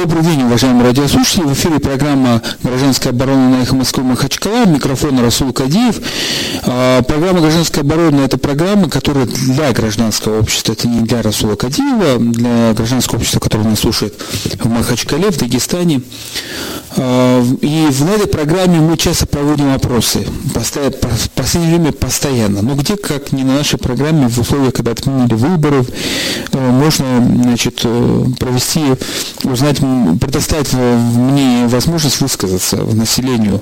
Добрый день, уважаемые радиослушатели. В эфире программа «Гражданская оборона» на эхо Москвы Махачкала. Микрофон Расул Кадиев. А, программа «Гражданская оборона» – это программа, которая для гражданского общества, это не для Расула Кадиева, для гражданского общества, которое нас слушает в Махачкале, в Дагестане. А, и в этой программе мы часто проводим опросы. В последнее время постоянно. Но где, как не на нашей программе, в условиях, когда отменили выборы, э, можно значит, э, провести, узнать предоставить мне возможность высказаться населению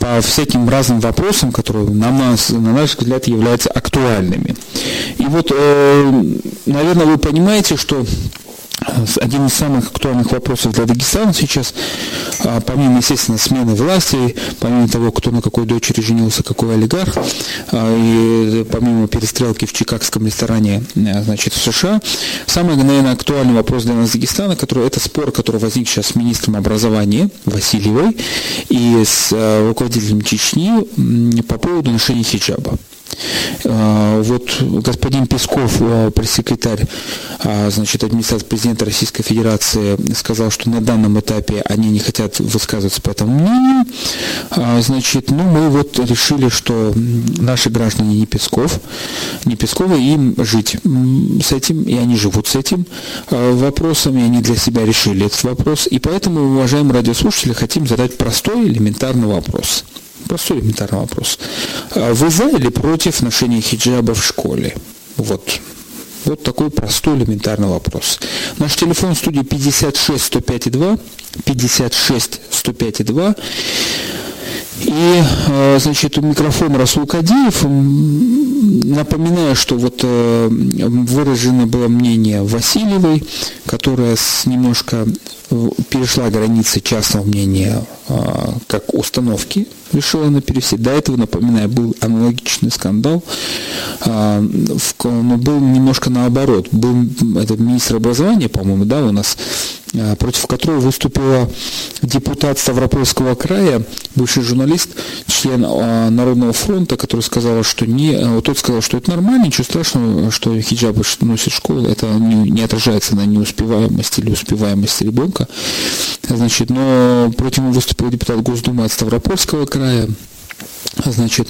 по всяким разным вопросам, которые, на, нас, на наш взгляд, являются актуальными. И вот, э, наверное, вы понимаете, что один из самых актуальных вопросов для Дагестана сейчас, а, помимо, естественно, смены власти, помимо того, кто на какой дочери женился, какой олигарх, а, и помимо перестрелки в чикагском ресторане а, значит, в США, самый, наверное, актуальный вопрос для нас Дагестана, который, это спор, который возник сейчас с министром образования Васильевой и с руководителем Чечни по поводу ношения хиджаба. А, вот господин Песков, а, пресс-секретарь а, значит, администрации президента Российской Федерации, сказал, что на данном этапе они не хотят высказываться по этому мнению. Значит, ну, мы вот решили, что наши граждане не Песков, не Пескова, им жить с этим, и они живут с этим вопросом, и они для себя решили этот вопрос. И поэтому, уважаемые радиослушатели, хотим задать простой, элементарный вопрос – Простой элементарный вопрос. А вы за или против ношения хиджаба в школе? Вот. Вот такой простой элементарный вопрос. Наш телефон в студии 56 105 2, 56 105 2. И, э, значит, у микрофона Расул Кадиев. Напоминаю, что вот э, выражено было мнение Васильевой, которая немножко э, перешла границы частного мнения как установки решила на перевести. До этого, напоминаю, был аналогичный скандал, но был немножко наоборот. Был этот министр образования, по-моему, да, у нас Э, против которого выступила депутат Ставропольского края, бывший журналист, член Народного фронта, который сказал, что не, э, тот сказал, что это нормально, ничего страшного, что хиджабы носит школа, это не, не отражается на неуспеваемости или успеваемости ребенка. Значит, но против него выступил депутат Госдумы от Ставропольского края, Значит,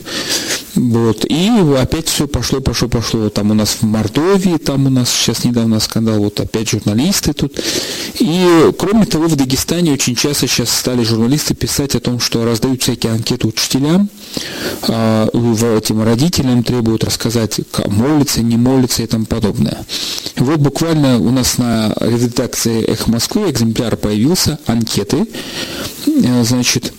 вот. И опять все пошло, пошло, пошло. Там у нас в Мордовии, там у нас сейчас недавно скандал, вот опять журналисты тут. И кроме того, в Дагестане очень часто сейчас стали журналисты писать о том, что раздают всякие анкеты учителям, э, этим родителям требуют рассказать, молится, не молится и тому подобное. Вот буквально у нас на редакции «Эх Москвы» экземпляр появился, анкеты, э, значит,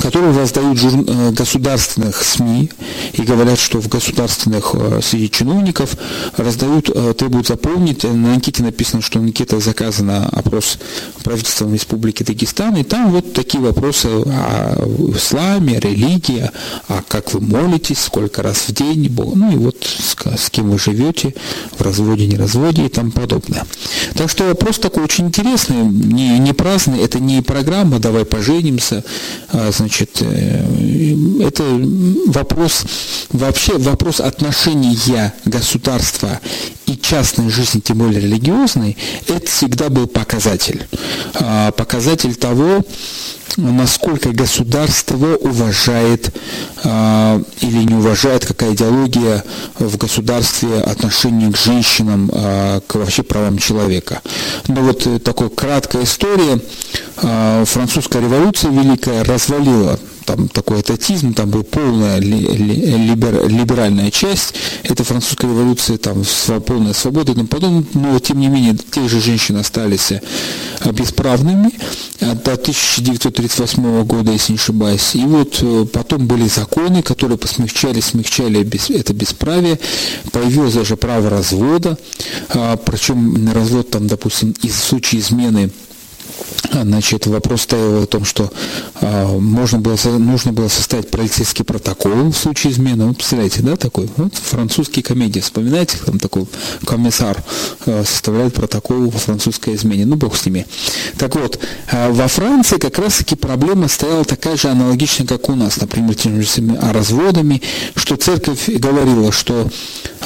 которые раздают жур... Э, государственных СМИ и говорят, что в государственных э, среди чиновников раздают, э, требуют заполнить. На анкете написано, что анкета заказана опрос правительством Республики Дагестан, и там вот такие вопросы о исламе, религии, а как вы молитесь, сколько раз в день, ну и вот с, с кем вы живете, в разводе, не разводе и тому подобное. Так что вопрос такой очень интересный, не, не праздный, это не программа «давай поженимся», а, значит, э, это вопрос, вообще вопрос отношения государства и частной жизни, тем более религиозной, это всегда был показатель. А, показатель того, насколько государство уважает э, или не уважает, какая идеология в государстве отношение к женщинам, э, к вообще правам человека. Но вот э, такая краткая история. Э, французская революция великая развалила там такой ататизм, там была полная либер, либеральная часть этой французской революции, там полная свобода и тому подобное, но тем не менее те же женщины остались э, бесправными до 1938 года, если не ошибаюсь. И вот э, потом были законы, которые посмягчали, смягчали это бесправие, появилось даже право развода, а, причем развод там, допустим, из случая измены Значит, вопрос стоял о том, что э, можно было, нужно было составить полицейский протокол в случае измены. Вот представляете, да, такой? Вот французские комедии. Вспоминаете, там такой комиссар э, составляет протокол во французской измене. Ну, бог с ними. Так вот, э, во Франции как раз-таки проблема стояла такая же аналогичная, как у нас, например, теми же разводами, что церковь говорила, что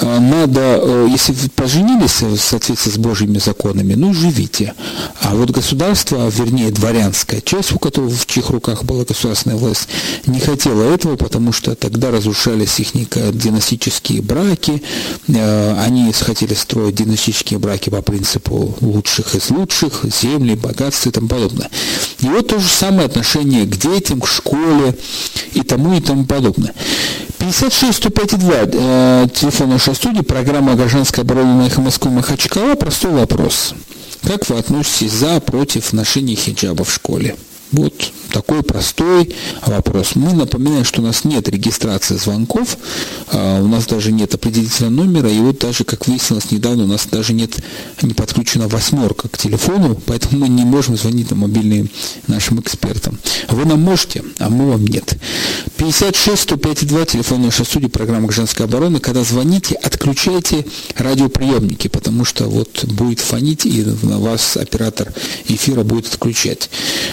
э, надо, э, если поженились в соответствии с Божьими законами, ну, живите. А вот государство вернее дворянская часть, у которой в чьих руках была государственная власть, не хотела этого, потому что тогда разрушались их династические браки, э, они хотели строить династические браки по принципу лучших из лучших, земли, богатства и тому подобное. И вот то же самое отношение к детям, к школе и тому и тому подобное. 56 105 2, э, телефон нашей студии, программа «Гражданская оборона» на Москвы Махачкала. Простой вопрос. Как вы относитесь за, против ношения хиджаба в школе? Вот такой простой вопрос. Мы напоминаем, что у нас нет регистрации звонков, а, у нас даже нет определительного номера, и вот даже, как выяснилось недавно, у нас даже нет, не подключена восьмерка к телефону, поэтому мы не можем звонить на мобильные нашим экспертам. Вы нам можете, а мы вам нет. 56 105 2, телефон нашей студии, программа «Женская оборона». Когда звоните, отключайте радиоприемники, потому что вот будет фонить, и на вас оператор эфира будет отключать,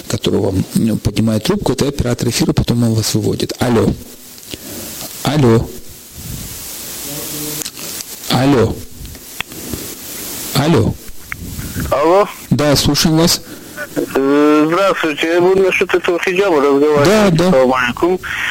которого вам поднимает трубку, это оператор эфира, потом он вас выводит. Алло. Алло. Алло. Алло. Алло. Да, слушаем вас. Здравствуйте, я буду насчет этого хиджаба разговаривать. Да, да.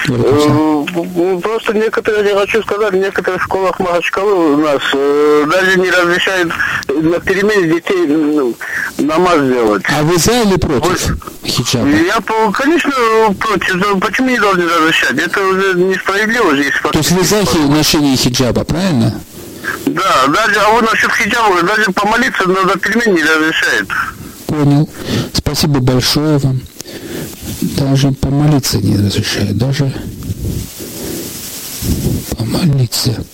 Э, Просто некоторые, я хочу сказать, в некоторых школах Махачкалы у нас э, даже не разрешают на перемене детей ну, намаз делать. А вы за или против хиджаба? Я, конечно, против. Почему не должны разрешать? Это уже несправедливо здесь. То есть вы за ношение хиджаба, правильно? Да, даже, а вот насчет хиджаба, даже помолиться на перемене не разрешает понял. Спасибо большое вам. Даже помолиться не разрешают. Даже помолиться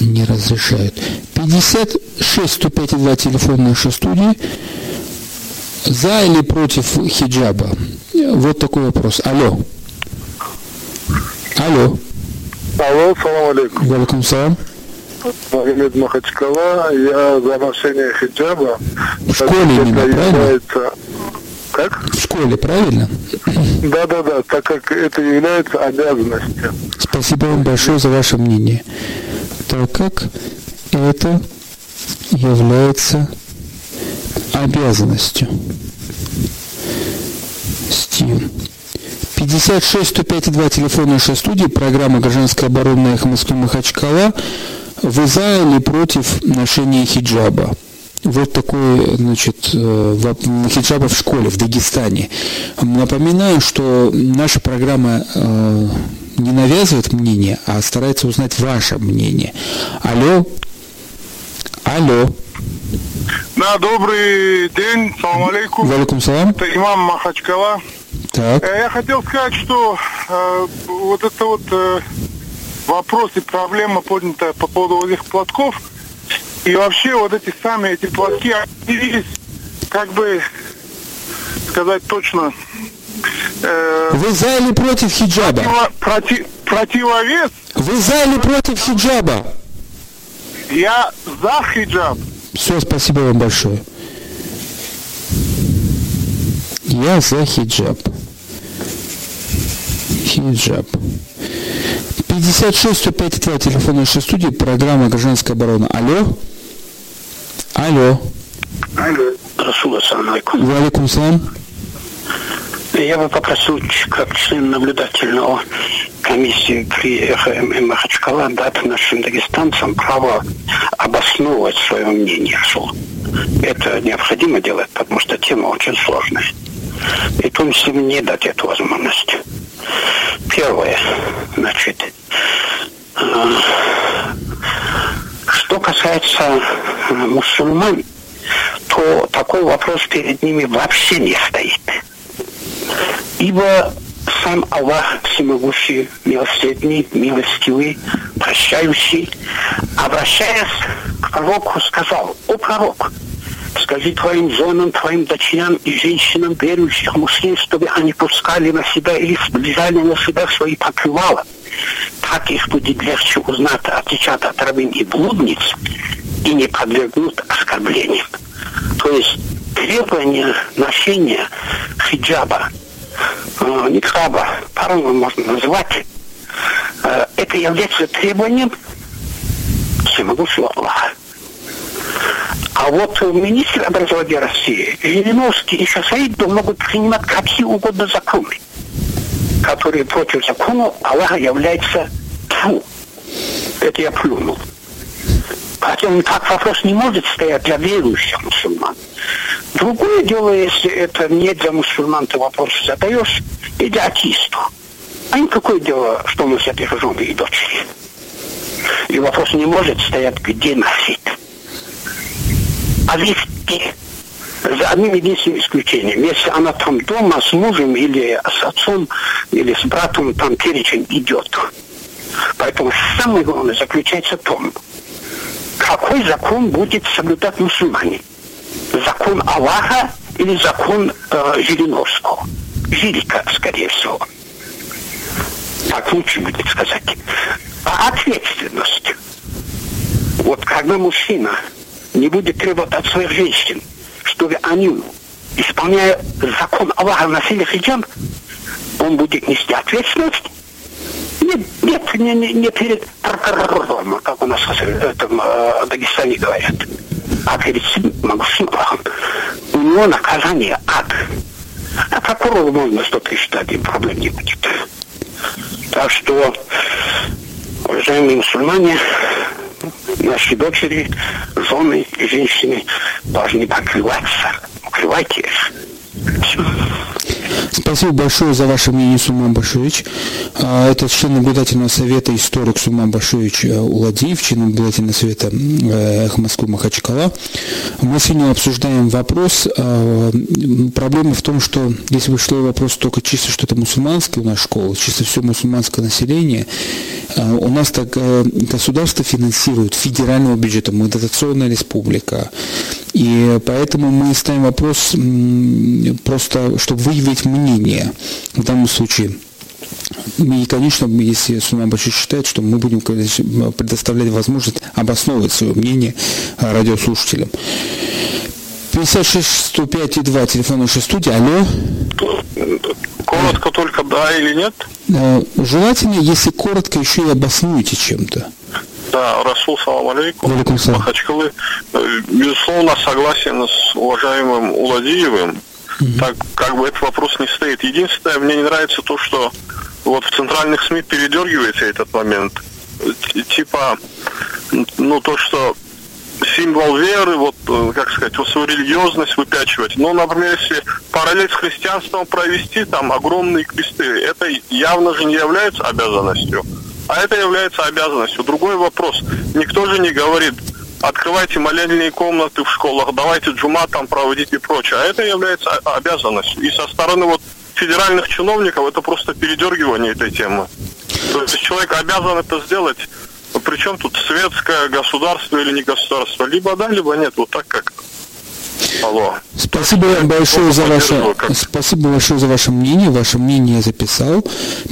не разрешают. 56 105 2 телефон нашей студии. За или против хиджаба? Вот такой вопрос. Алло. Алло. Алло, салам алейкум. Валикум салам. Магомед Махачкала, я за ношение хиджаба. В школе именно, является... Как? В школе, правильно? Да, да, да, так как это является обязанностью. Спасибо вам большое за ваше мнение. Так как это является обязанностью. Стив. 56 105 2 телефон нашей студии, программа «Гражданская оборона» Эхо Москвы Махачкала. Вы за или против ношения хиджаба? Вот такой, значит, э, хиджаба в школе в Дагестане. Напоминаю, что наша программа э, не навязывает мнение, а старается узнать ваше мнение. Алло? Алло? Да, добрый день, салам алейкум. Валикум салам. Это имам Махачкала. Так. Э, я хотел сказать, что э, вот это вот э, вопрос и проблема поднята по поводу вот этих платков. И вообще вот эти сами эти платки появились, как бы сказать точно. Э, Вы за или против хиджаба? Против, против, противовес. Вы за или против хиджаба? Я за хиджаб. Все, спасибо вам большое. Я за хиджаб. Хиджаб. 56 105 2 телефон нашей студии, программа «Гражданская оборона». Алло? Алло. Алло. Расул, ассаламу алейкум. Валикум салам. Я бы попросил, как член наблюдательного комиссии при ФМ Махачкала, дать нашим дагестанцам право обосновывать свое мнение. Это необходимо делать, потому что тема очень сложная. И если мне дать эту возможность. Первое, значит, э, что касается мусульман, то такой вопрос перед ними вообще не стоит. Ибо сам Аллах всемогущий, милосердный, милостивый, прощающий, обращаясь к пророку, сказал, «О пророк, Скажи твоим женам, твоим дочерям и женщинам верующих мужчин, чтобы они пускали на себя или сближали на себя свои покрывала. Так их будет легче узнать, отличать от рабынь и блудниц и не подвергнут оскорблениям. То есть требование ношения хиджаба, э, никаба, по-разному можно называть, э, это является требованием всемогущего Аллаха. А вот министр образования России, Жириновский и Шасаид могут принимать какие угодно законы, которые против закона Аллаха являются тьфу. Это я плюнул. Поэтому так вопрос не может стоять для верующих мусульман. Другое дело, если это не для мусульман, ты вопрос задаешь, и для атеистов. А им какое дело, что мы с этой жены и дочери? И вопрос не может стоять, где носить а везде. За одним единственным исключением. Если она там дома с мужем или с отцом, или с братом, там перечень идет. Поэтому самое главное заключается в том, какой закон будет соблюдать мусульмане. Закон Аллаха или закон э, Жириновского. Жирика, скорее всего. Так лучше будет сказать. А ответственность. Вот когда мужчина не будет требовать от своих женщин, чтобы они, исполняя закон Аллаха, носили хиджаб, он будет нести ответственность нет, нет, не, не, не перед прокурором, как у нас в этом э, Дагестане говорят, а перед могущим Аллахом. У него наказание ад. А прокурору можно что считать, и проблем не будет. Так что, уважаемые мусульмане, наши дочери, жены женщины должны покрываться. Укрывайте их. Спасибо большое за ваше мнение, Суман Башевич. А, это член наблюдательного совета историк Суман Башевич э, Уладиев, член наблюдательного совета э, Эхо Москвы Махачкала. Мы сегодня обсуждаем вопрос. А, проблема в том, что если бы шло вопрос только чисто, что это мусульманская у нас школа, чисто все мусульманское население, а, у нас так э, государство финансирует федерального бюджета, мы дотационная республика. И поэтому мы ставим вопрос просто, чтобы выявить мнение в данном случае. И, конечно, если Суна Башир считает, что мы будем предоставлять возможность обосновывать свое мнение радиослушателям. 56 105 и 2, телефон нашей студии. Алло. Коротко только да или нет? Э, желательно, если коротко, еще и обоснуете чем-то. Да, Расул, салам алейкум. Алейкум салам. Махачкалы. Э, безусловно, согласен с уважаемым Уладиевым. Так как бы этот вопрос не стоит. Единственное, мне не нравится то, что вот в центральных СМИ передергивается этот момент. Типа, ну то, что символ веры, вот, э, как сказать, вот свою религиозность выпячивать. Но, например, если параллель с христианством провести, там огромные кресты, это явно же не является обязанностью. А это является обязанностью. Другой вопрос. Никто же не говорит, открывайте молельные комнаты в школах, давайте джума там проводить и прочее. А это является обязанностью. И со стороны вот федеральных чиновников это просто передергивание этой темы. То есть человек обязан это сделать. Причем тут светское государство или не государство? Либо да, либо нет. Вот так как Алло. Спасибо вам большое за ваше, спасибо большое за ваше мнение. Ваше мнение я записал.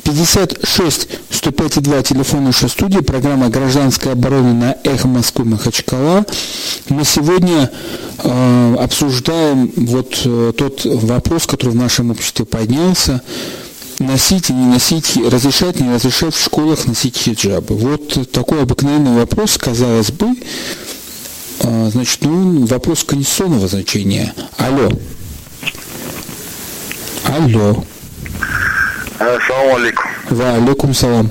56 105 2 телефон нашей студии. Программа «Гражданская оборона» на Эхо Москвы Махачкала. Мы сегодня э, обсуждаем вот э, тот вопрос, который в нашем обществе поднялся. Носить и не носить, разрешать, не разрешать в школах носить хиджабы. Вот такой обыкновенный вопрос, казалось бы, значит, ну, вопрос конституционного значения. Алло. Алло. Ассаламу алейкум. Ва алейкум салам.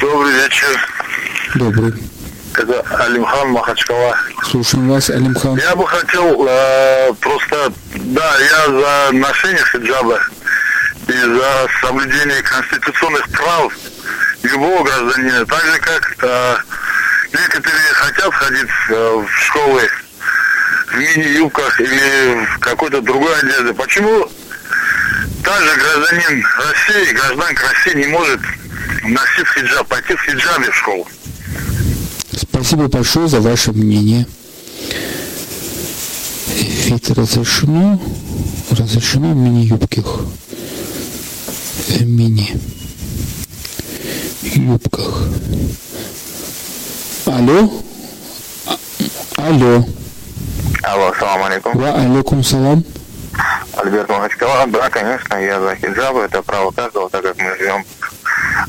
Добрый вечер. Добрый. Это Алимхан Махачкала. Слушаем вас, Алимхан. Я бы хотел э, просто, да, я за ношение хиджаба и за соблюдение конституционных прав любого гражданина, так же как э, Некоторые хотят ходить э, в школы в мини-юбках или в какой-то другой одежде. Почему также гражданин России, гражданка России не может носить хиджаб, пойти в хиджабе в школу? Спасибо большое за ваше мнение. Вид разрешено. Разрешено в мини-юбках. В мини юбках. Алло? А- Алло. Алло, салам алейкум. Ва алейкум салам. Альберт Махачкала. Да, конечно, я за хиджабы. Это право каждого, так как мы живем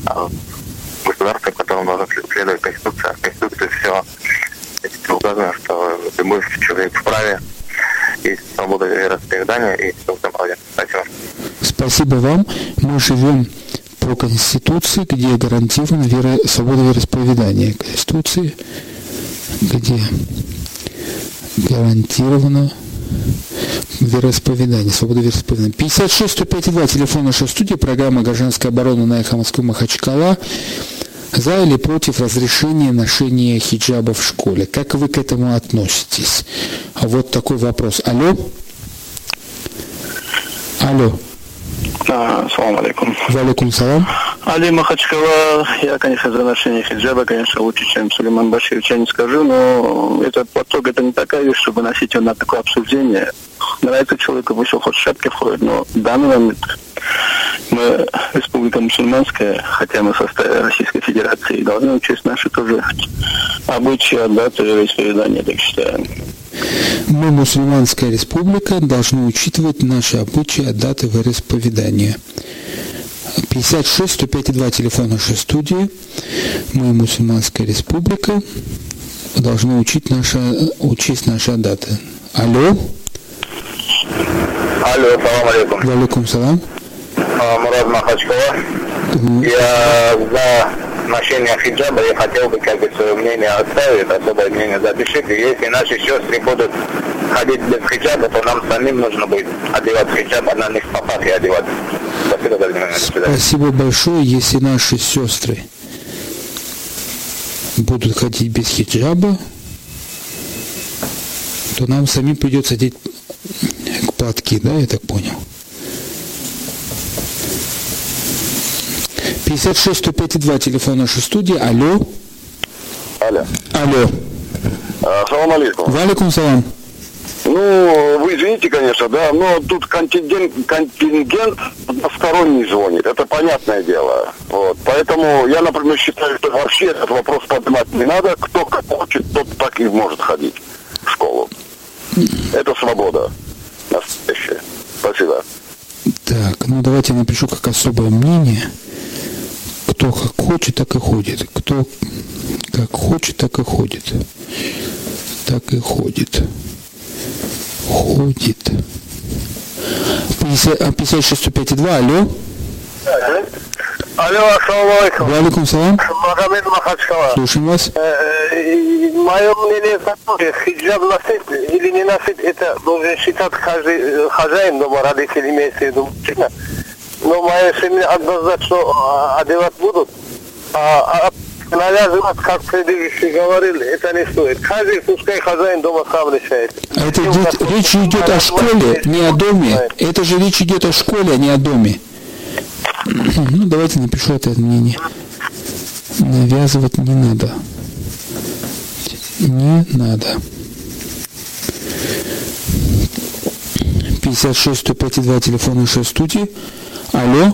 а, в государстве, в котором должен следовать Конституция. В Конституции все указано, что любой человек вправе, есть свобода вероисповедания и все в этом роде. Спасибо вам. Мы живем по Конституции, где гарантирована веро... свобода вероисповедания. Конституции, где гарантировано вероисповедание, свобода вероисповедания. 56 105 2, телефон нашей студии, программа «Гражданская оборона» на эхо Москвы Махачкала. За или против разрешения ношения хиджаба в школе? Как вы к этому относитесь? Вот такой вопрос. Алло? Алло. Салам алейкум. Валикум салам. Али Махачкала, я, конечно, за ношение хиджаба, конечно, лучше, чем Сулейман Баширович, я не скажу, но этот платок, это не такая вещь, чтобы носить его на такое обсуждение. Нравится человеку, он хоть в шапке входит, но в данный момент мы республика мусульманская, хотя мы составе Российской Федерации, должны учесть наши тоже обычаи, даты вероисповедания, так считаем. Мы, мусульманская республика, должны учитывать наши обычаи, даты вероисповедания. 56 105 2 телефон нашей студии. Мы, мусульманская республика, должны учить наши, учесть наши даты. Алло, Алло, салам алейкум. валикум салам. А, Мурад Махачкала. Я за ношение хиджаба, я хотел бы как бы свое мнение оставить, особое мнение запишите. Если наши сестры будут ходить без хиджаба, то нам самим нужно будет одевать хиджаб, а на них попах и одевать. Спасибо за внимание. Спасибо большое, если наши сестры будут ходить без хиджаба, то нам самим придется одеть платки, да, я так понял? 56 105 2 телефон нашей студии. Алло. Алло. Алло. Салам алейкум. Валикум салам. Ну, вы извините, конечно, да, но тут контингент, контингент односторонний звонит, это понятное дело. Вот. Поэтому я, например, считаю, что вообще этот вопрос поднимать не надо. Кто как хочет, тот так и может ходить в школу. Это свобода настоящая. Спасибо. Так, ну давайте я напишу как особое мнение. Кто как хочет, так и ходит. Кто как хочет, так и ходит. Так и ходит. Ходит. 50, а, 56 105 2, алло. Алло, ассаламу алейкум. Валикум салам. Магомед Махачкала. Слушаем вас. Мое мнение такое, хиджаб носить или не носить, это должен считать каждый э, хозяин дома, родители имеется в виду мужчина. Но моя семья однозначно а, одевать будут. А, а навязывать, как предыдущий говорил, это не стоит. Каждый, пускай хозяин дома сам решает. А это идет- речь идет о школе, не о доме. Это же речь идет о школе, а не о доме. Ну, давайте напишу это мнение. Навязывать не надо. Не надо. 56 105 2 телефон нашей студии. Алло.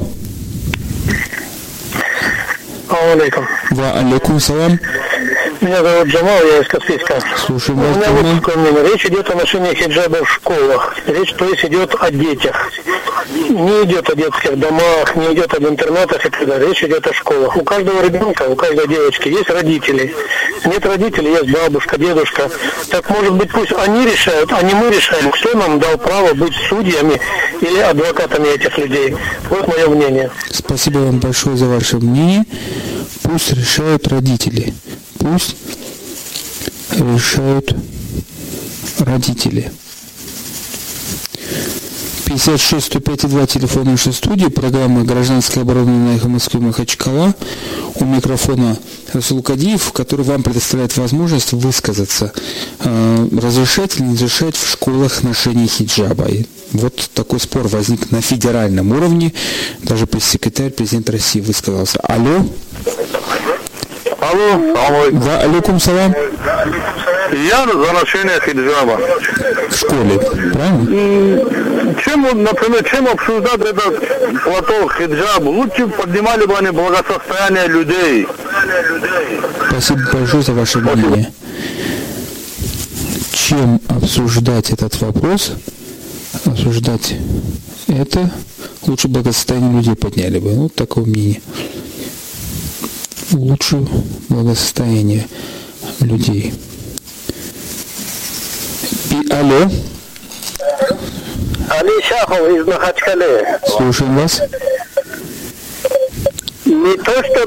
Алейкум. Ва алейкум салам. Меня зовут Джамал, я из Каспийска. Слушаем У меня вот такое мнение. Речь идет о ношении хиджаба в школах. Речь, то есть, идет о детях. Не идет о детских домах, не идет об интернатах и так далее. Речь идет о школах. У каждого ребенка, у каждой девочки есть родители. Нет родителей, есть бабушка, дедушка. Так может быть пусть они решают, а не мы решаем, кто нам дал право быть судьями или адвокатами этих людей. Вот мое мнение. Спасибо вам большое за ваше мнение. Пусть решают родители. Пусть решают родители. 56 105 2 телефон нашей студии, программа «Гражданская оборона» на эхо Москвы Махачкала. У микрофона Расул Кадиев, который вам предоставляет возможность высказаться, э, разрешать или не разрешать в школах ношение хиджаба. И вот такой спор возник на федеральном уровне. Даже пресс-секретарь президента России высказался. Алло. Алло. Ва алейкум салам. Я за ношение хиджаба. В школе, правильно? Чем, например, чем обсуждать этот платок хиджаб? Лучше поднимали бы они благосостояние людей. Спасибо большое за ваше мнение. Чем обсуждать этот вопрос? Обсуждать это лучше благосостояние людей подняли бы. Вот такое мнение. Лучше благосостояние людей. Алло, Али Шахов из Махачкале. слушаем вас. Не то, что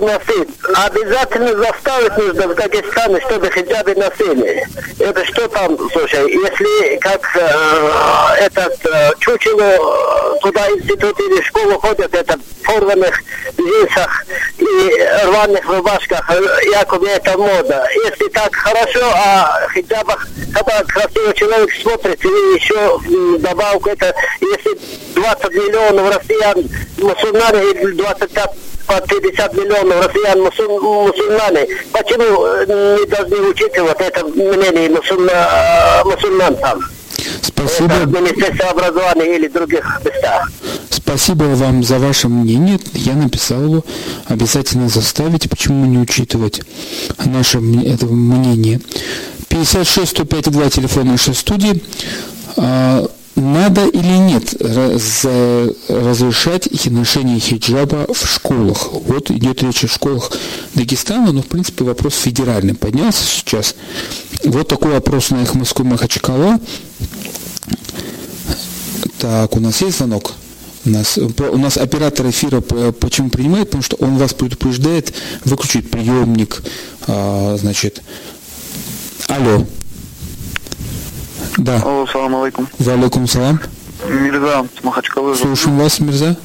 а обязательно заставить нужно в Дагестане, чтобы хиджабы носили. Это что там, слушай, если как э, этот э, чучело э, туда институт или школу ходят, это в порванных джинсах и рваных рубашках, э, якобы это мода. Если так хорошо, а хиджабах, когда красивый человек смотрит, и еще добавку это, если 20 миллионов россиян мусульмане и 25 по 50 миллионов россиян мусуль- мусульмане, почему э, не должны учитывать это мнение мусульма- мусульман там? Спасибо. Это в Министерстве образования или других местах. Спасибо вам за ваше мнение. Я написал его. Обязательно заставить. Почему не учитывать наше это мнение? 56 105 2 телефон нашей студии. Надо или нет раз- разрешать ношение хиджаба в школах? Вот идет речь о школах Дагестана, но в принципе вопрос федеральный поднялся сейчас. Вот такой вопрос на их Москву Махачкала. Так, у нас есть звонок? У нас, у нас оператор эфира почему принимает? Потому что он вас предупреждает выключить приемник, а, значит. Алло. Да, Алло, салам алейкум. валейкум салам. Мирза Махачкалы. Слушаем вас, Мирза.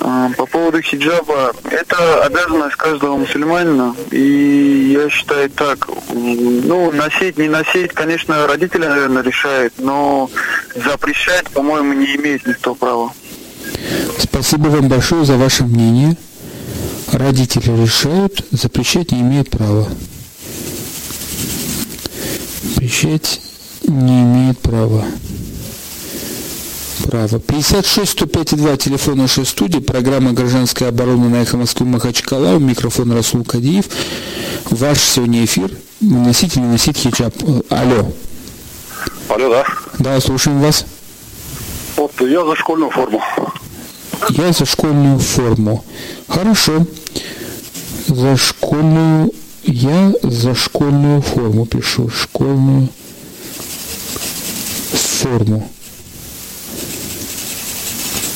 А, По поводу хиджаба, это обязанность каждого мусульманина. И я считаю так, ну, носить, не носить, конечно, родители, наверное, решают, но запрещать, по-моему, не имеет никто права. Спасибо вам большое за ваше мнение. Родители решают, запрещать не имеют права. Запрещать не имеет права. Право. 56 105 2 телефон нашей студии, программа «Гражданская оборона» на эхо Москвы Махачкала, у микрофона Расул Кадиев. Ваш сегодня эфир. Носить или не носить хиджаб? Алло. Алло, да? Да, слушаем вас. Вот я за школьную форму. Я за школьную форму. Хорошо. За школьную... Я за школьную форму пишу. Школьную форму.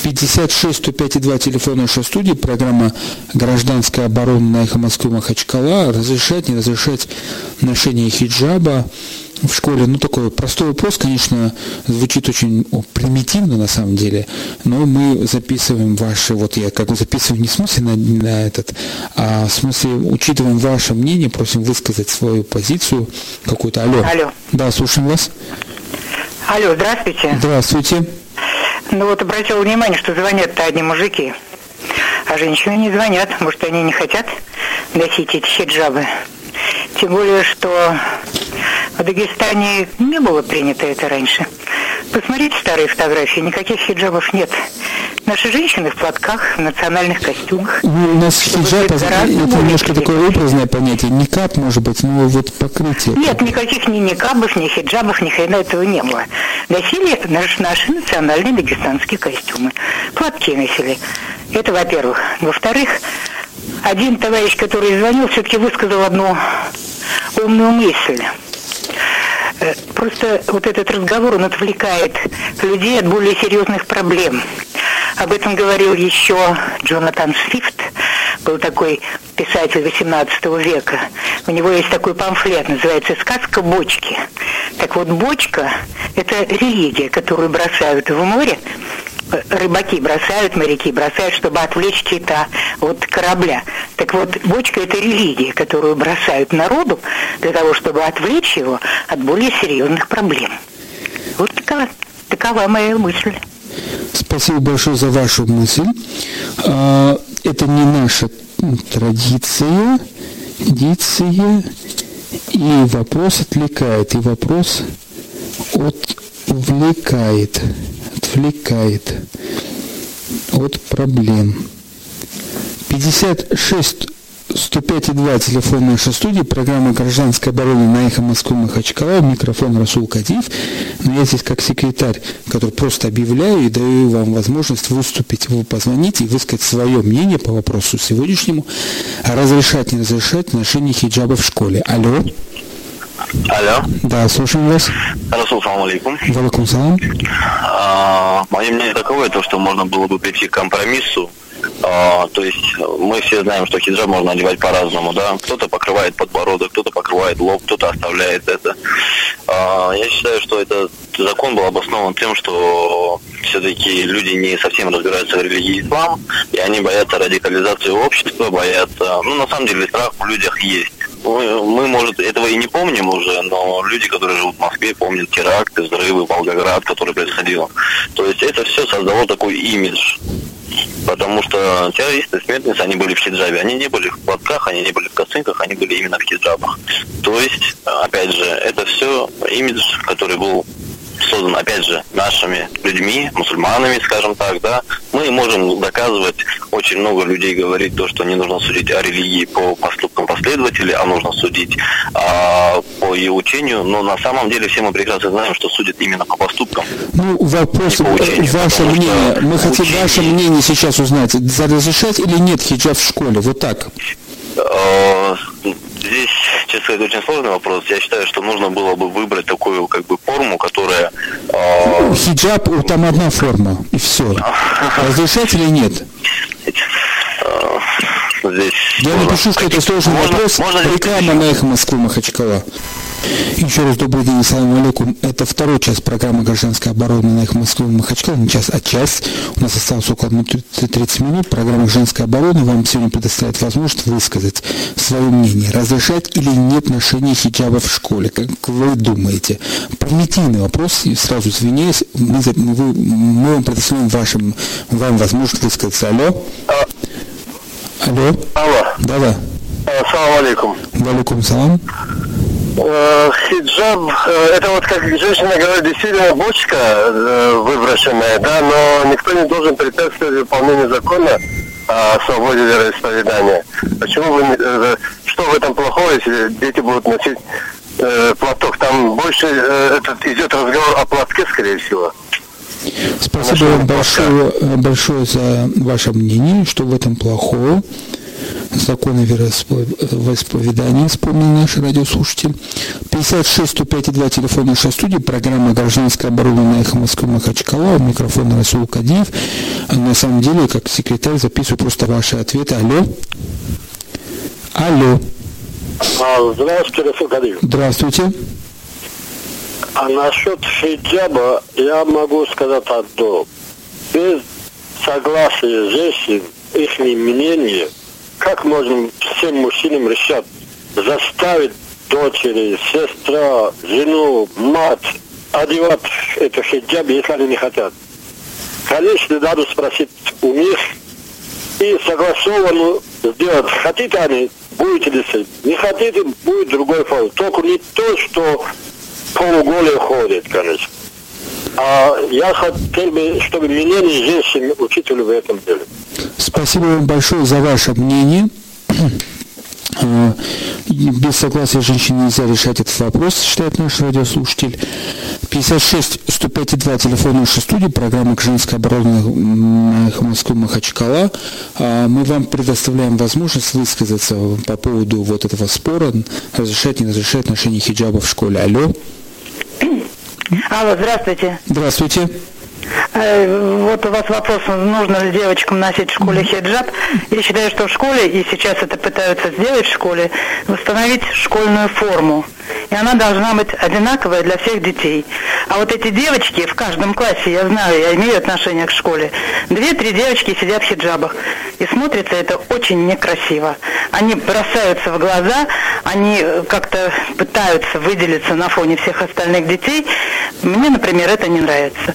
56 105 2 телефон нашей студии, программа «Гражданская оборона» на эхо Москвы Махачкала. Разрешать, не разрешать ношение хиджаба в школе? Ну, такой простой вопрос, конечно, звучит очень примитивно на самом деле, но мы записываем ваши, вот я как бы записываю не в смысле на, на этот, а в смысле учитываем ваше мнение, просим высказать свою позицию какую-то. Алло. Алло. Да, слушаем вас. Алло, здравствуйте. Здравствуйте. Ну вот обратил внимание, что звонят-то одни мужики, а женщины не звонят. Может, они не хотят носить эти хиджабы. Тем более, что в Дагестане не было принято это раньше. Посмотрите старые фотографии, никаких хиджабов нет. Наши женщины в платках, в национальных костюмах. Ну, у нас хиджаб, это немножко такое образное понятие. Никап, может быть, но вот покрытие. Нет, никаких ни никабов, ни хиджабов, ни хрена этого не было. Носили наш- наши национальные дагестанские костюмы. Платки носили. Это во-первых. Во-вторых, один товарищ, который звонил, все-таки высказал одну умную мысль. Э, Просто вот этот разговор, он отвлекает людей от более серьезных проблем. Об этом говорил еще Джонатан Свифт, был такой писатель 18 века. У него есть такой памфлет, называется «Сказка бочки». Так вот, бочка – это религия, которую бросают в море, рыбаки бросают, моряки бросают, чтобы отвлечь кита от корабля. Так вот, бочка – это религия, которую бросают народу для того, чтобы отвлечь его от более серьезных проблем. Вот такова, такова моя мысль. Спасибо большое за вашу мысль. А, Это не наша традиция. Традиция. И вопрос отвлекает, и вопрос отвлекает, отвлекает от проблем. 56 105,2 телефон нашей студии, программа «Гражданская оборона» на эхо Москвы Махачкала, микрофон Расул Кадиев. Но я здесь как секретарь, который просто объявляю и даю вам возможность выступить, вы позвонить и высказать свое мнение по вопросу сегодняшнему, разрешать, не разрешать ношение хиджаба в школе. Алло. Алло. Да, слушаем вас. Расул, салам алейкум. Валикум салам. А, мое мнение таковое, то, что можно было бы прийти к компромиссу а, то есть мы все знаем, что хиджаб можно одевать по-разному, да. Кто-то покрывает подбородок, кто-то покрывает лоб, кто-то оставляет это. А, я считаю, что этот закон был обоснован тем, что все-таки люди не совсем разбираются в религии ислам, и они боятся радикализации общества, боятся... Ну, на самом деле, страх в людях есть. Мы, может, этого и не помним уже, но люди, которые живут в Москве, помнят теракты, взрывы, Волгоград, который происходил. То есть это все создало такой имидж потому что террористы, смертницы, они были в хиджабе. Они не были в платках, они не были в косынках, они были именно в хиджабах. То есть, опять же, это все имидж, который был создан, опять же, нашими людьми, мусульманами, скажем так, да, мы можем доказывать, очень много людей говорит то, что не нужно судить о религии по поступкам последователей, а нужно судить а, по ее учению, но на самом деле все мы прекрасно знаем, что судят именно по поступкам. Ну, вопрос, учению, ваше мнение, мы хотим учение... ваше мнение сейчас узнать, разрешать или нет хиджаб в школе, вот так? А, Здесь, честно сказать, очень сложный вопрос. Я считаю, что нужно было бы выбрать такую как бы форму, которая... Э... Хиджаб, там одна форма, и все. Разрешать или нет? Здесь Я напишу, что это сложный можно, вопрос. Можно Реклама на эхо Москвы Махачкала. Еще раз добрый день, салам алейкум. Это второй час программы «Гражданская оборона» на их Москве Махачкала. Не час, а час. У нас осталось около 30 минут. Программа «Гражданская оборона» вам сегодня предоставляет возможность высказать свое мнение. Разрешать или нет ношение хиджаба в школе? Как вы думаете? Понятийный вопрос. И сразу извиняюсь, мы, мы, мы вам предоставляем вашим, вам возможность высказаться. Алло? Алло? Алло. Да-да. Ассаламу алейкум. Валикум салам. Э, хиджаб, э, это вот как женщина говорит, действительно бочка э, выброшенная, да, но никто не должен препятствовать выполнению закона о свободе вероисповедания. Почему вы, что в этом плохого, если дети будут носить платок? Там больше этот, идет разговор о платке, скорее всего. Спасибо вам большое, большое за ваше мнение, что в этом плохого законы вероисповедания, вспомнил наш радиослушатель. 56 105 2 телефон нашей студии, программа «Гражданская оборона» на эхо Москвы Махачкала, у микрофона Расул Кадиев. А на самом деле, как секретарь, записываю просто ваши ответы. Алло. Алло. А, здравствуйте, Расул Кадиев. Здравствуйте. А насчет хиджаба я могу сказать одно. Без согласия женщин, их мнение, как можем всем мужчинам решать, заставить дочери, сестра, жену, мать одевать это хиджаб, если они не хотят? Конечно, надо спросить у них и согласованно сделать. Хотите они, будете ли Не хотите, будет другой файл. Только не то, что полуголые ходит, конечно. А я хотел бы, чтобы мнение женщин учитывали в этом деле. Спасибо вам большое за ваше мнение. Без согласия женщины нельзя решать этот вопрос, считает наш радиослушатель. 56 105 2 телефон нашей студии, программа «Женская оборона» Москвы Махачкала. А, мы вам предоставляем возможность высказаться по поводу вот этого спора, разрешать, не разрешать ношение хиджаба в школе. Алло. Алло, здравствуйте. Здравствуйте. Э, вот у вас вопрос, нужно ли девочкам носить в школе хиджаб. Я считаю, что в школе, и сейчас это пытаются сделать в школе, восстановить школьную форму. И она должна быть одинаковая для всех детей. А вот эти девочки в каждом классе, я знаю, я имею отношение к школе, две-три девочки сидят в хиджабах. И смотрится это очень некрасиво. Они бросаются в глаза, они э, как-то пытаются выделиться на фоне всех остальных детей. Мне, например, это не нравится.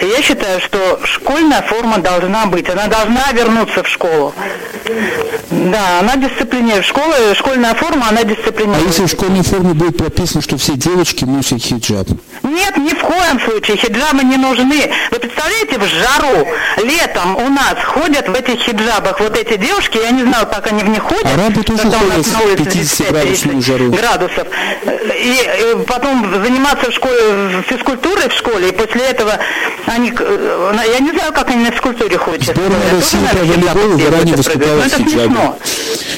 Я считаю, что школьная форма должна быть. Она должна вернуться в школу. Да, она дисциплинирует. Школа, школьная форма, она А дисциплинирует. если в школьной форме будет прописано, что все девочки носят хиджаб? Нет, ни в коем случае хиджабы не нужны. Вы представляете, в жару летом у нас ходят в этих хиджабах вот эти девушки, я не знаю, как они в них ходят. Арабы тоже когда у нас ходят в на улице 50-градусную 35-30 жару. градусов. И, э, потом заниматься в школе физкультурой в школе, и после этого они, э, я не знаю, как они на физкультуре ходят. Сборная. России по волейболу заранее выступала в смешно.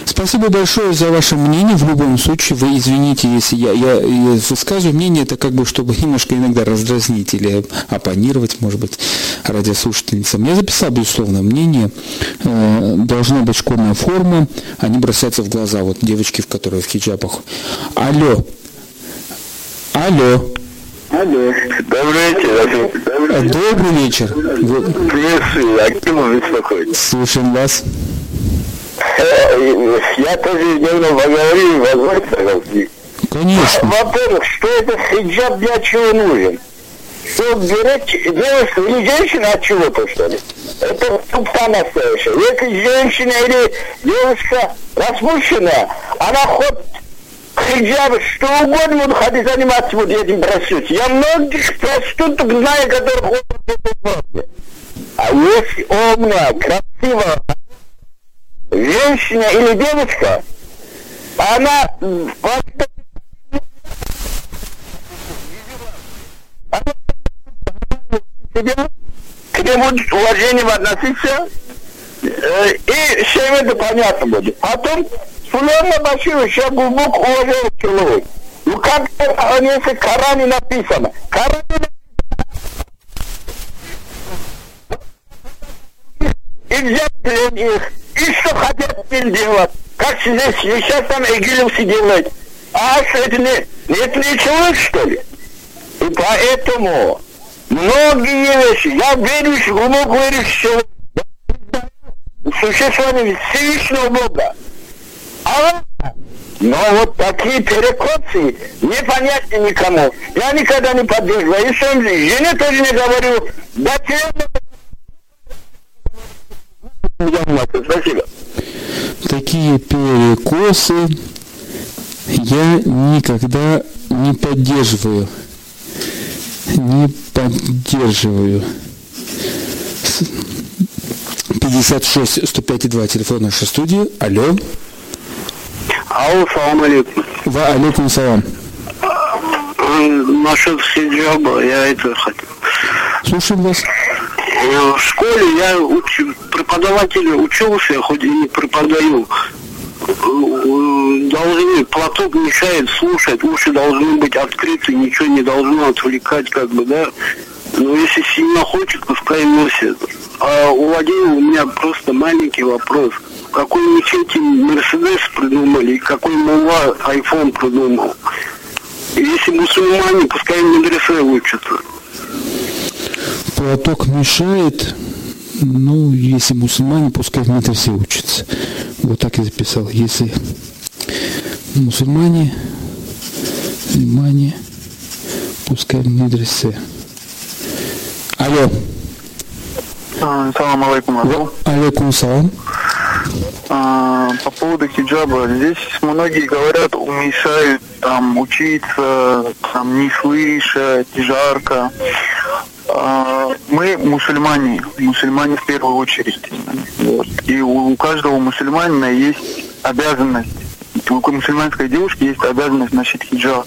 Спасибо большое за ваше мнение. В любом случае, вы извините, если я, я, я высказываю мнение, это как бы, чтобы немножко иногда раздразнить или оппонировать, может быть, радиослушательницам. Я записал, безусловно, мнение. Э, должна быть школьная форма, они бросаются в глаза. Вот девочки, в которые в хиджабах. Алло. Алло. Алло. Добрый вечер. Добрый вечер. Вы- Приветствую. Акимов беспокоит. Слушаем вас. Э, Я тоже недавно поговорил, возможно. Конечно. Во-первых, что это хиджаб для чего нужен? Что берет девушку или женщина от чего-то, что ли? Это тупа настоящая. Если женщина или девушка распущенная, она хоть хиджаб, что угодно будет ходить заниматься вот этим проституцией. Я многих проституток знаю, которые ходят в этой форме. А если умная, красивая женщина или девушка, она себе к нему уважением относиться, э, и всем это понятно будет. Потом Сулейман Баширович, я глубоко уважаю человек. Ну как это, если в Коране написано? Коране и взять их, и что хотят теперь делать. Как здесь, сейчас там игилевцы делают. А что это не, это не человек, что ли? И поэтому многие вещи, я верующий, глубоко верующий человек, существование Всевышнего Бога. Но вот такие перекосы непонятны никому. Я никогда не поддерживаю. И своим жене тоже не говорю. Да Спасибо. Такие перекосы я никогда не поддерживаю. Не поддерживаю. С- 56 105 2 телефон нашей студии. Алло. Ау, салам алейкум. Ва алейкум салам. Насчет хиджаба я это хотел. Слушаем вас. Э, В школе я уч- преподавателя учился, хоть и не преподаю. Э, э, Должны, платок мешает слушать, уши должны быть открыты, ничего не должно отвлекать, как бы, да. Но если сильно хочет, пускай носит. А у Владимира у меня просто маленький вопрос. Какой мечети Мерседес придумали какой Мула айфон придумал? Если мусульмане, пускай медресе учатся. Платок мешает. Ну, если мусульмане, пускай в медресе учатся. Вот так я записал. Если мусульмане, мусульмане, пускай в медресе. Алло. Салам алейкум. Алейкум салам. А, По поводу хиджаба. Здесь многие говорят, мешают там учиться, там не слышать, жарко. А, Мы мусульмане, мусульмане в первую очередь. Вот. И у каждого мусульманина есть обязанность, у мусульманской девушки есть обязанность носить хиджаб.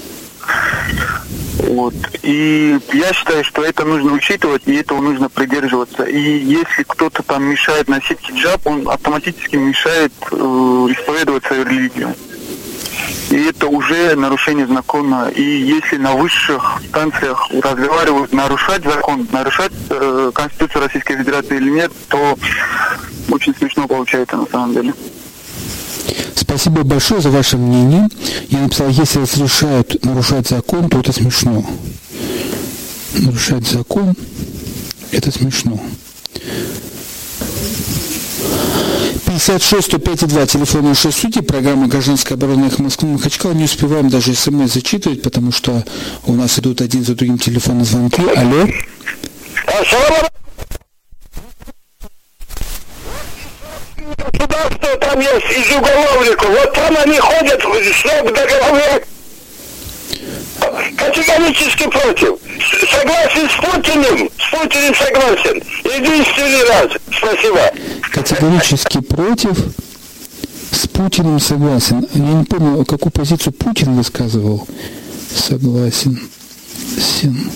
Вот. И я считаю, что это нужно учитывать, и этого нужно придерживаться. И если кто-то там мешает носить хиджаб, он автоматически мешает э, исповедовать свою религию. И это уже нарушение закона. И если на высших станциях разговаривают нарушать закон, нарушать э, Конституцию Российской Федерации или нет, то очень смешно получается на самом деле. Спасибо большое за ваше мнение. Я написал, если разрешают нарушать закон, то это смешно. Нарушать закон – это смешно. 56 105 2, телефон нашей сути, программа «Гражданская оборона» их Москвы Махачкала. Не успеваем даже смс зачитывать, потому что у нас идут один за другим телефонные звонки. Алло. Государство там есть из уголовников. Вот там они ходят с ног до головы. Категорически против. Согласен с Путиным. С Путиным согласен. Единственный раз. Спасибо. Категорически против. С Путиным согласен. Я не помню, какую позицию Путин высказывал. Согласен. Син.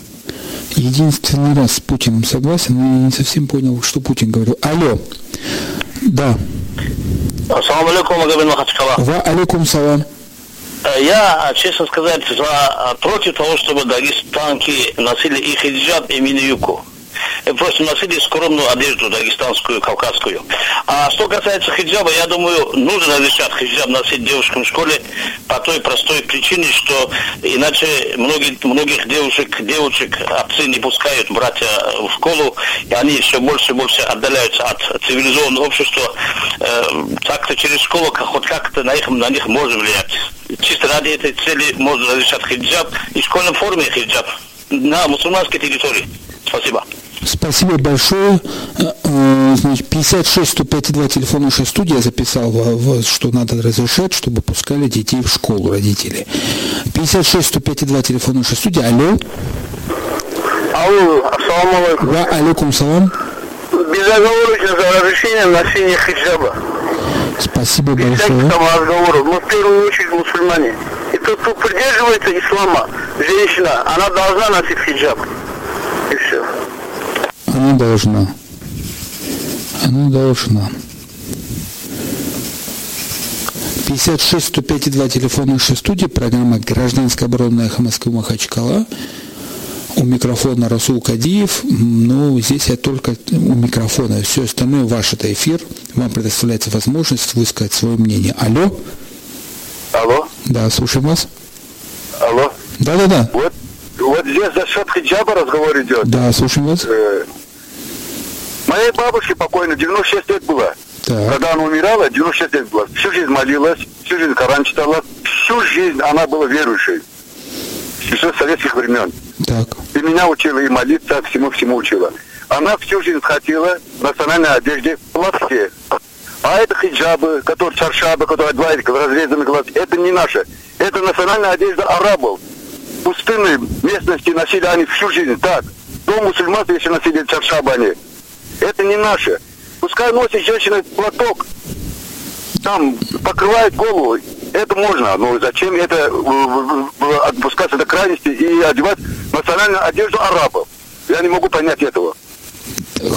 Единственный раз с Путиным согласен, но я не совсем понял, что Путин говорил. Алло. Да. Ассаламу алейкум, Магомед Махачкала. Ва алейкум салам. Э, Я, честно сказать, за, против того, чтобы дагестанки носили и хиджаб, и мини-юбку. Просто носили скромную одежду дагестанскую, кавказскую. А что касается хиджаба, я думаю, нужно разрешать хиджаб носить девушкам в школе по той простой причине, что иначе многие, многих девушек, девушек отцы не пускают братья в школу, и они все больше и больше отдаляются от цивилизованного общества. Э, так-то через школу хоть как-то на них, на них можно влиять. Чисто ради этой цели можно разрешать хиджаб и в школьной форме хиджаб на мусульманской территории. Спасибо. Спасибо большое. Э, э, Значит, 56 105 2 телефон наша студия записал, в- что надо разрешать, чтобы пускали детей в школу родители. 56 105 2 телефон наша студия. Алло. Алло, ассаламу алейкум. Ва алейкум салам. Безоговорочно за разрешение носения хиджаба. Спасибо большое. там разговоров. Мы в первую очередь мусульмане. И тот, кто придерживается ислама, женщина, она должна носить хиджаб. И. Она должна. Она должна. 56 105 2 телефон нашей студии, программа «Гражданская оборона эхо Москвы Махачкала». У микрофона Расул Кадиев. М, Ну, здесь я только у микрофона. Все остальное ваш это эфир. Вам предоставляется возможность высказать свое мнение. Алло? Алло, Да, слушаем вас. алло. Да-да-да. Вот, вот здесь за счет хиджаба разговор идет. Да, слушаем вас. Э, Моей бабушке покойно 96 лет было. Так. Когда она умирала, 96 лет было. Всю жизнь молилась, всю жизнь Коран читала, всю жизнь она была верующей. Еще с советских времен. Так. И меня учила и молиться, всему-всему учила. Она всю жизнь ходила в национальной одежде платке. А это хиджабы, которые чаршабы, которые одевают разрезанные глаз, это не наше. Это национальная одежда арабов. Пустынные местности носили они всю жизнь. Так, до мусульманства еще носили чаршабы они. Это не наше. Пускай носит женщина платок, там покрывает голову, это можно, но зачем это э, отпускаться до крайности и одевать национальную одежду арабов? Я не могу понять этого.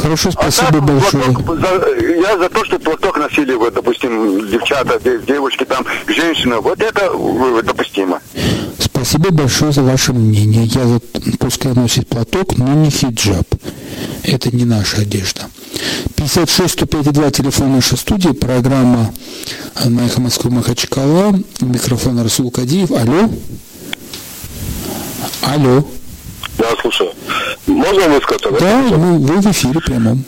Хорошо, А спасибо так, большое. платок за- я за то, что платок носили, вот, допустим, девчата, де- девушки, там, женщины. Вот это э, допустимо. Спасибо большое за ваше мнение. Я за пускай носит платок, но не хиджаб. Это не наша одежда. 56 105 2 телефон нашей студии, программа на эхо Москвы Махачкала, микрофон Расул Кадиев. Алло? Алло? Я слушаю. Можно высказаться? Да, вы, вы в эфире прямом.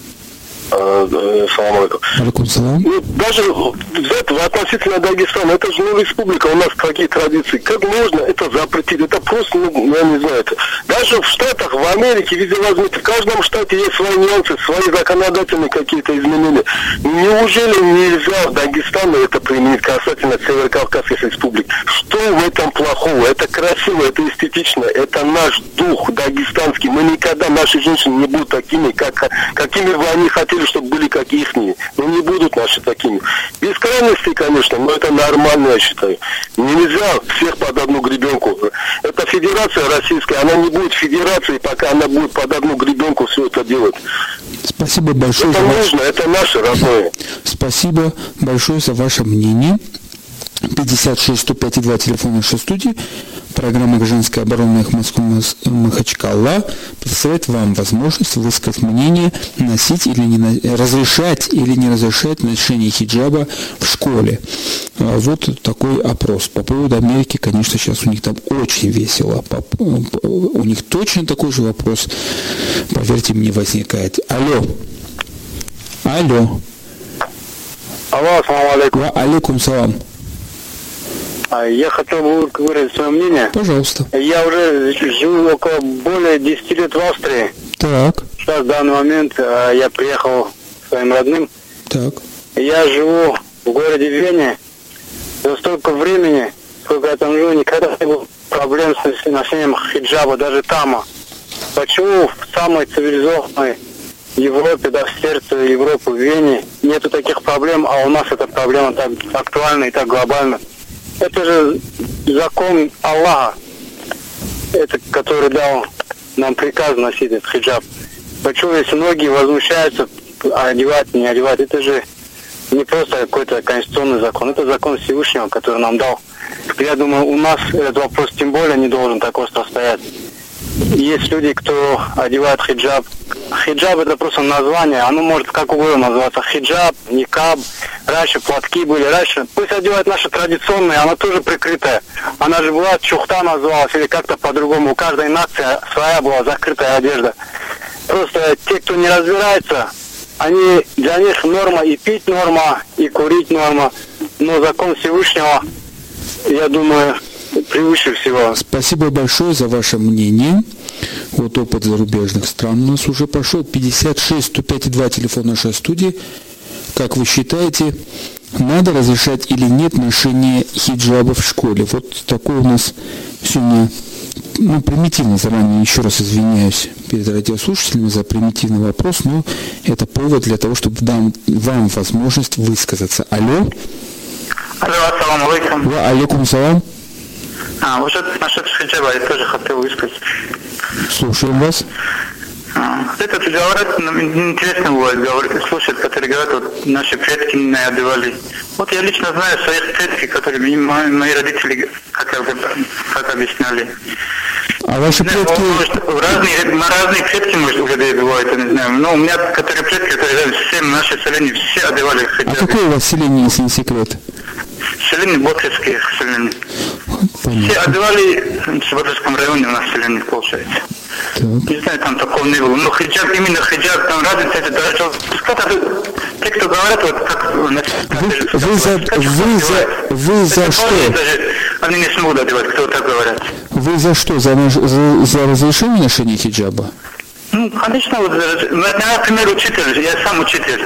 Салам алейкум. Алейкум салам. Даже взять относительно Дагестана, это же ну, республика, у нас какие традиции. Как можно это запретить? Это просто, ну, я не знаю. Это. Даже в Штатах, в Америке, везде возьмите, в каждом штате есть свои нюансы, свои законодательные какие-то изменения. Неужели нельзя в Дагестане это применить касательно Северокавказской республики? Что в этом плохого? Это красиво, это эстетично, это наш дух дагестанский. Мы никогда, наши женщины не будут такими, как, какими бы они хотели, чтобы были как их. Но не будут наши такими. Без крайностей, конечно, но это нормально, я считаю. Нельзя всех под одну гребенку. Это федерация российская, она не будет федерацией, пока она будет под одну гребенку все это делать. Спасибо большое Это за нужно, это наше родное. Спасибо большое за ваше мнение. 56 105 2 телефон нашей студии. Программа «Гражданская оборона их Москвы Мос- Махачкала» предоставляет вам возможность высказать мнение, носить или не на- разрешать или не разрешать ношение хиджаба в школе. А, Вот такой опрос. По поводу Америки, конечно, сейчас у них там очень весело. У них точно такой же вопрос, поверьте мне, возникает. Алло. Алло. Алло, ассаламу алейкум. Ва алейкум салам. А Я хотел бы выразить свое мнение. Пожалуйста. Я уже живу около более 10 лет в Австрии. Так. Сейчас в данный момент э, я приехал к своим родным. Так. Я живу в городе Вене. За столько времени, сколько я там живу, никогда не было проблем с ношением хиджаба, даже там. Почему в самой цивилизованной Европе, да, в сердце Европы, в Вене, нету таких проблем, а у нас эта проблема так актуальна и так глобальна? Это же закон Аллаха, это, который дал нам приказ носить этот хиджаб. Почему если многие возмущаются, а одевать, не одевать, это же не просто какой-то конституционный закон, это закон Всевышнего, который нам дал. Я думаю, у нас этот вопрос тем более не должен так остро стоять. Есть люди, кто одевает хиджаб. Хиджаб это просто название, оно может как угодно называться. Хиджаб, никаб, раньше платки были, раньше. Пусть одевают наши традиционные, она тоже прикрытая. Она же была, чухта называлась или как-то по-другому. У каждой нации своя была закрытая одежда. Просто те, кто не разбирается, они, для них норма и пить норма, и курить норма. Но закон Всевышнего, я думаю, превыше всего. Спасибо большое за ваше мнение. Вот опыт зарубежных стран у нас уже прошел. 56 105 2 телефон нашей студии. Как вы считаете, надо разрешать или нет ношение хиджаба в школе? Вот такой у нас сегодня ну, примитивно заранее еще раз извиняюсь перед радиослушателями за примитивный вопрос, но это повод для того, чтобы дам вам возможность высказаться. Алло. Алло, ассаламу алейкум. Алейкум салам. А, уже насчет хиджаба я тоже хотел высказать. Слушаем вас. А, это говорят, ну, интересно бывает, говорят, слушают, которые говорят, вот наши предки не одевали. Вот я лично знаю своих предков, которые мои, мои родители, как, как объясняли. А ваши предки... Ну, может, разные, разные предки, может, у людей бывают, я не знаю. Но у меня, которые предки, которые все наши селения, все одевали хиджабы. А какое у вас селение, если не секрет? Селение Боткинские селения. Понятно. Все одевали в Сибирском районе у нас селение, получается. Так. Не знаю, там такого не было. Но хиджаб, именно хиджаб, там разница, это даже... Кто-то, те, кто говорят, вот как... Вы, вы за, вы за, вы за что? Даже, они не смогут одевать, кто так говорят. Вы за что? За, за, за разрешение ношения хиджаба? Ну, конечно, вот, например, учитель, я сам учитель.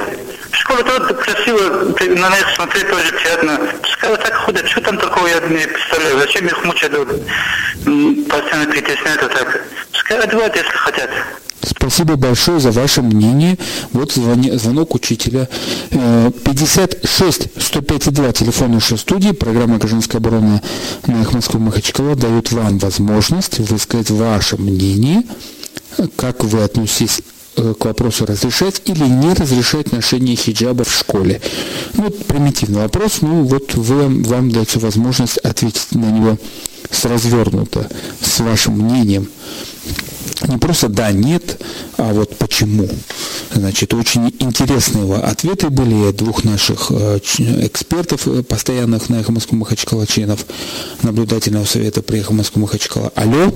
Школа тоже красиво, на них смотреть тоже приятно. Пускай так ходят, что там такого я не представляю. Зачем их мучают, вот, постоянно притесняют вот так. Пускай одевают, если хотят. Спасибо большое за ваше мнение. Вот звонок учителя. 56 105 2 телефон нашей студии. Программа «Гражданская оборона» на их Москву Махачкала дает вам возможность высказать ваше мнение, как вы относитесь Э, к вопросу разрешать или не разрешать ношение хиджаба в школе. Ну, примитивный вопрос, ну вот вы, вам дается возможность ответить на него с развернуто, с вашим мнением. Не просто да, нет, а вот почему. Значит, очень интересные ответы были двух наших э, экспертов, э, постоянных на Эхо Москвы Махачкала, членов наблюдательного совета при Эхо Москвы Махачкала. Алло.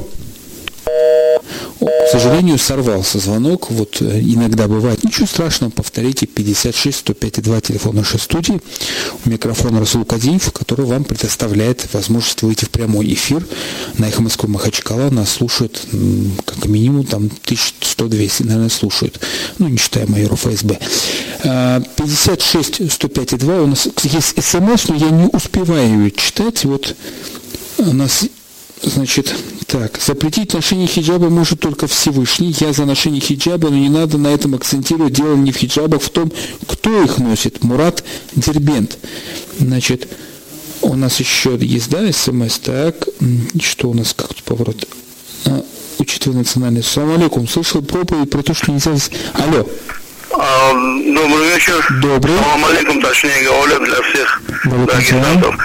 Сожалению, сорвался звонок. Вот э, иногда бывает. Ничего страшного, повторите 56 105 2 телефон нашей студии. У микрофона Расул Кадиев, который вам предоставляет возможность выйти в прямой эфир на Эхо Москвы Махачкала. Нас слушают как минимум там 1100-200, наверное, слушают. Ну, не считая майоров ФСБ. 56 105 2 у нас есть смс, но я не успеваю читать. Вот у нас Значит, так, запретить ношение хиджаба может только Всевышний. Я за ношение хиджаба, но не надо на этом акцентировать. Дело не в хиджабах, в том, кто их носит. Мурат Дербент. Значит, у нас еще есть, да, смс. Так, что у нас, как тут поворот? А, учитывая национальность. Салам алейкум. Слышал проповедь про то, что нельзя... Алло. А, добрый вечер. Добрый. Салам алейкум, точнее говоря, для всех дагестанцев.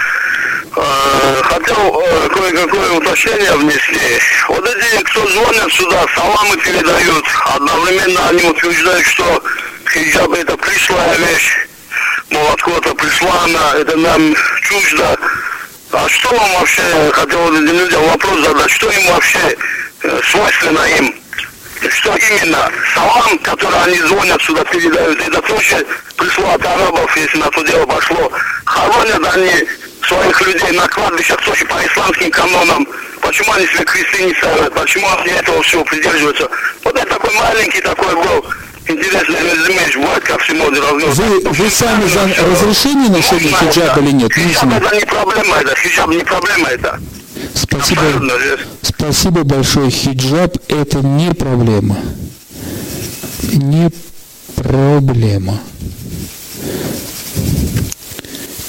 Э, хотел э, кое-какое уточнение внести. Вот эти, кто звонят сюда, саламы передают, одновременно они утверждают, что хиджаб это пришлая вещь, мол, откуда-то пришла она, это нам чуждо. А что вам вообще, хотел людям вопрос задать, что им вообще э, свойственно им? Что именно? Салам, который они звонят сюда, передают, это тоже пришло от арабов, если на то дело пошло. Хоронят они своих людей на кладбищах тоже по исламским канонам. Почему они себе кресты не ставят? Почему они этого всего придерживаются? Вот это такой маленький такой был интересный резюме, бывает, как все моды Вы, вы сами за разрешение ношения хиджаба или нет? Хиджаб это не проблема, это хиджаб не проблема это. Спасибо, спасибо большое. Хиджаб это не проблема. Не проблема.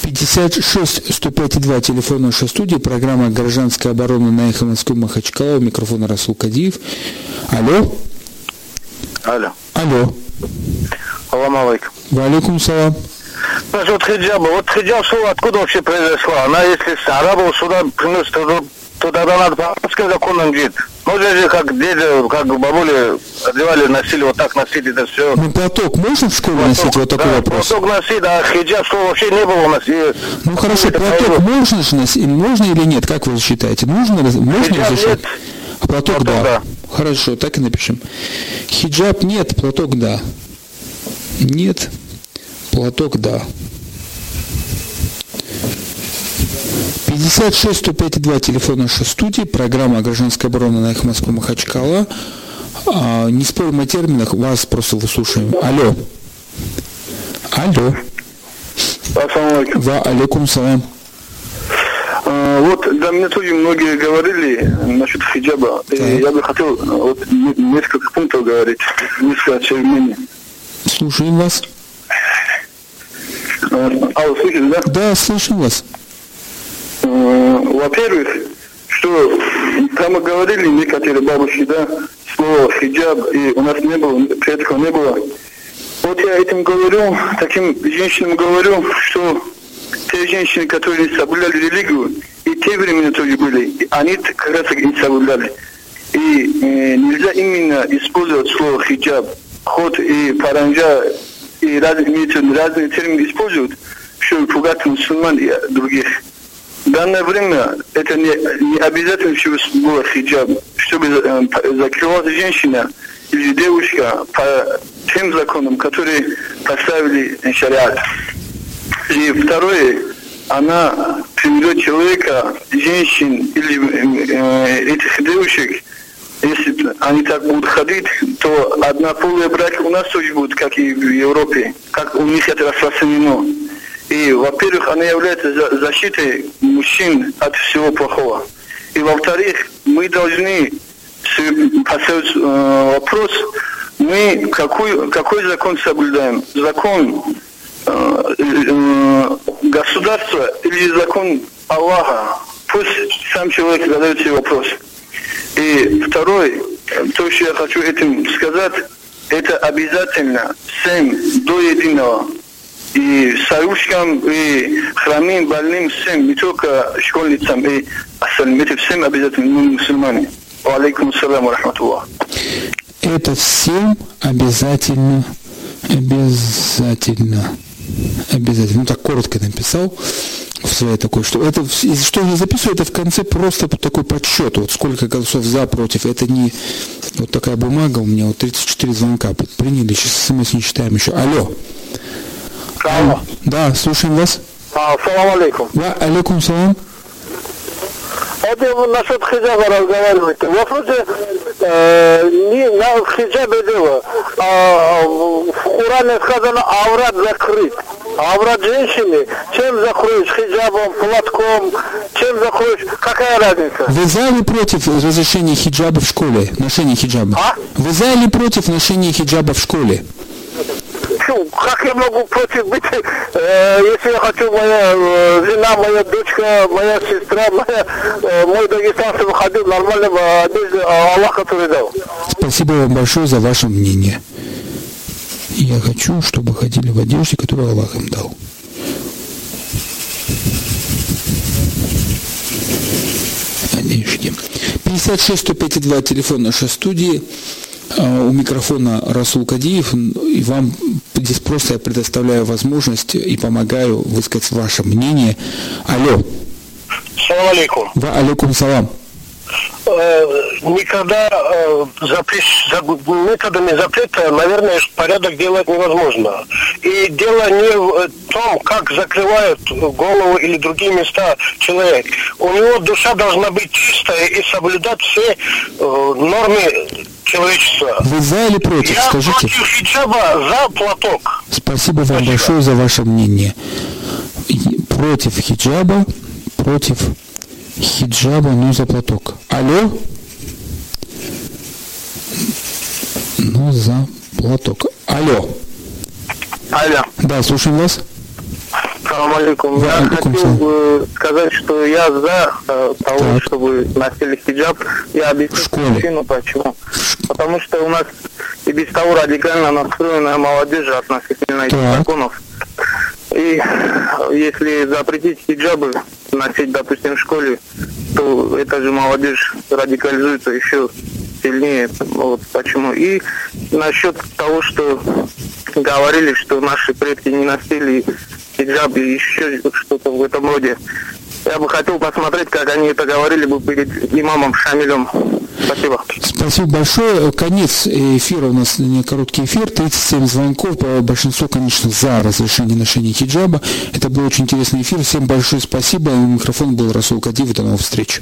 56 105,2 телефон нашей студии, программа «Гражданская оборона» на эхо Москвы Махачкала, микрофон Расул Кадиев. Алло. Алло. Алло. Салам алейкум. Валикум салам. Насчет хиджаба. Вот хиджаб слово откуда вообще произошла? Она если с арабов сюда приносит, то, то тогда надо по арабским законам жить. Можно же как деды, как бабули одевали, носили, вот так носить это все. Ну платок можно в школе платок, носить? Вот такой да, вопрос. Платок носить, а хиджаб слово вообще не было у нас. И, ну хорошо, платок можно же носить, можно или нет? Как вы считаете? Нужно, можно хиджаб разрешать? нет. А платок, Платок да. да. Хорошо, так и напишем. Хиджаб нет, платок да. Нет, платок да. 56 105 2 телефон нашей студии, программа «Гражданская оборона» на их Москву Махачкала. А, не спорим о терминах, вас просто выслушаем. Алло. Алло. Ассаламу Ва алейкум салам. А, Вот до меня тоже многие говорили насчет хиджаба. И я бы хотел а, вот несколько пунктов говорить, несколько очевидных. Слушаем вас. А, Алло, слышите, да? Да, слышим вас. Э, Во-первых, что там мы говорили некоторые бабушки, да, слово хиджаб, и у нас не было, предков не было. Вот я этим говорю, таким женщинам говорю, что те женщины, которые соблюдали религию, и те времена тоже были, они как раз и соблюдали. И э, нельзя именно использовать слово хиджаб. Ход и паранджа и разные, разные термины используют, чтобы пугать мусульман и других. В данное время это не, не обязательно, чтобы было хиджаб, чтобы э, закрывалась женщина или девушка по тем законам, которые поставили шариат. И второе, она приведет человека, женщин или э, этих девушек, если они так будут ходить, то однополые браки у нас тоже будут, как и в Европе, как у них это распространено. И, во-первых, она является за- защитой мужчин от всего плохого. И, во-вторых, мы должны поставить э, вопрос, мы какой, какой закон соблюдаем? Закон э, э, государства или закон Аллаха? Пусть сам человек задает себе вопрос. И второй, то, что я хочу этим сказать, это обязательно всем до единого и старушкам, и хромым, больным, всем, не только школьницам и остальным. Всем обязательно, мы мусульмане. Алейкум ва рахматуллах. Это всем обязательно, обязательно, обязательно. Ну так коротко написал в своей такой, что это, что я записываю, это в конце просто такой подсчет, вот сколько голосов за, против, это не вот такая бумага у меня, вот 34 звонка приняли, сейчас смс не читаем еще. Алло. Алло. Да, слушаем вас. Ассалам алейкум. Ва алейкум салам. Вот насчет хиджаба разговаривать. Вопрос же, э, не на хиджабе дело. А, в Коране сказано аврат закрыт. Аврат женщины, чем закроешь хиджабом, платком, чем закроешь, какая разница? Вы за или против разрешения хиджаба в школе, ношения хиджаба? А? Вы за или против ношения хиджаба в школе? Фу, как я могу против быть, э, если я хочу, моя э, жена, моя дочка, моя сестра, моя, э, мой дагестанцы выходил нормально одежде, а Аллах, который дал. Спасибо вам большое за ваше мнение. Я хочу, чтобы ходили в одежде, которую Аллах им дал. Одежде. 56 105 телефон нашей студии. А, У микрофона Расул Кадиев. И вам здесь просто я предоставляю возможность и помогаю высказать ваше мнение. Алло. Салам алейкум. Ва алейкум салам. Э, никогда э, запрещ- за- методами запрета, наверное, порядок делать невозможно. И дело не в том, как закрывают голову или другие места человек. У него душа должна быть чистая и соблюдать все э, нормы человечества. Вы за или против, Я скажите? против хиджаба за платок. Спасибо вам большое за ваше мнение. Против хиджаба, против хиджаба, но за платок. Алло? Ну, за платок. Алло. Алло. Да, слушаем вас. Салам алейкум. Я хотел бы сказать, что я за э, того, чтобы носили хиджаб. Я объясню причину, почему. Потому что у нас и без того радикально настроенная молодежь относительно этих Так. законов. И если запретить хиджабы носить, допустим, в школе, то эта же молодежь радикализуется еще сильнее. Вот почему. И насчет того, что говорили, что наши предки не носили хиджаб и еще что-то в этом роде. Я бы хотел посмотреть, как они это говорили бы перед имамом Шамилем. Спасибо. Спасибо большое. Конец эфира у нас не короткий эфир, 37 звонков, большинство, конечно, за разрешение ношения хиджаба. Это был очень интересный эфир. Всем большое спасибо. У микрофона был Расул Кадиев. До новых встреч.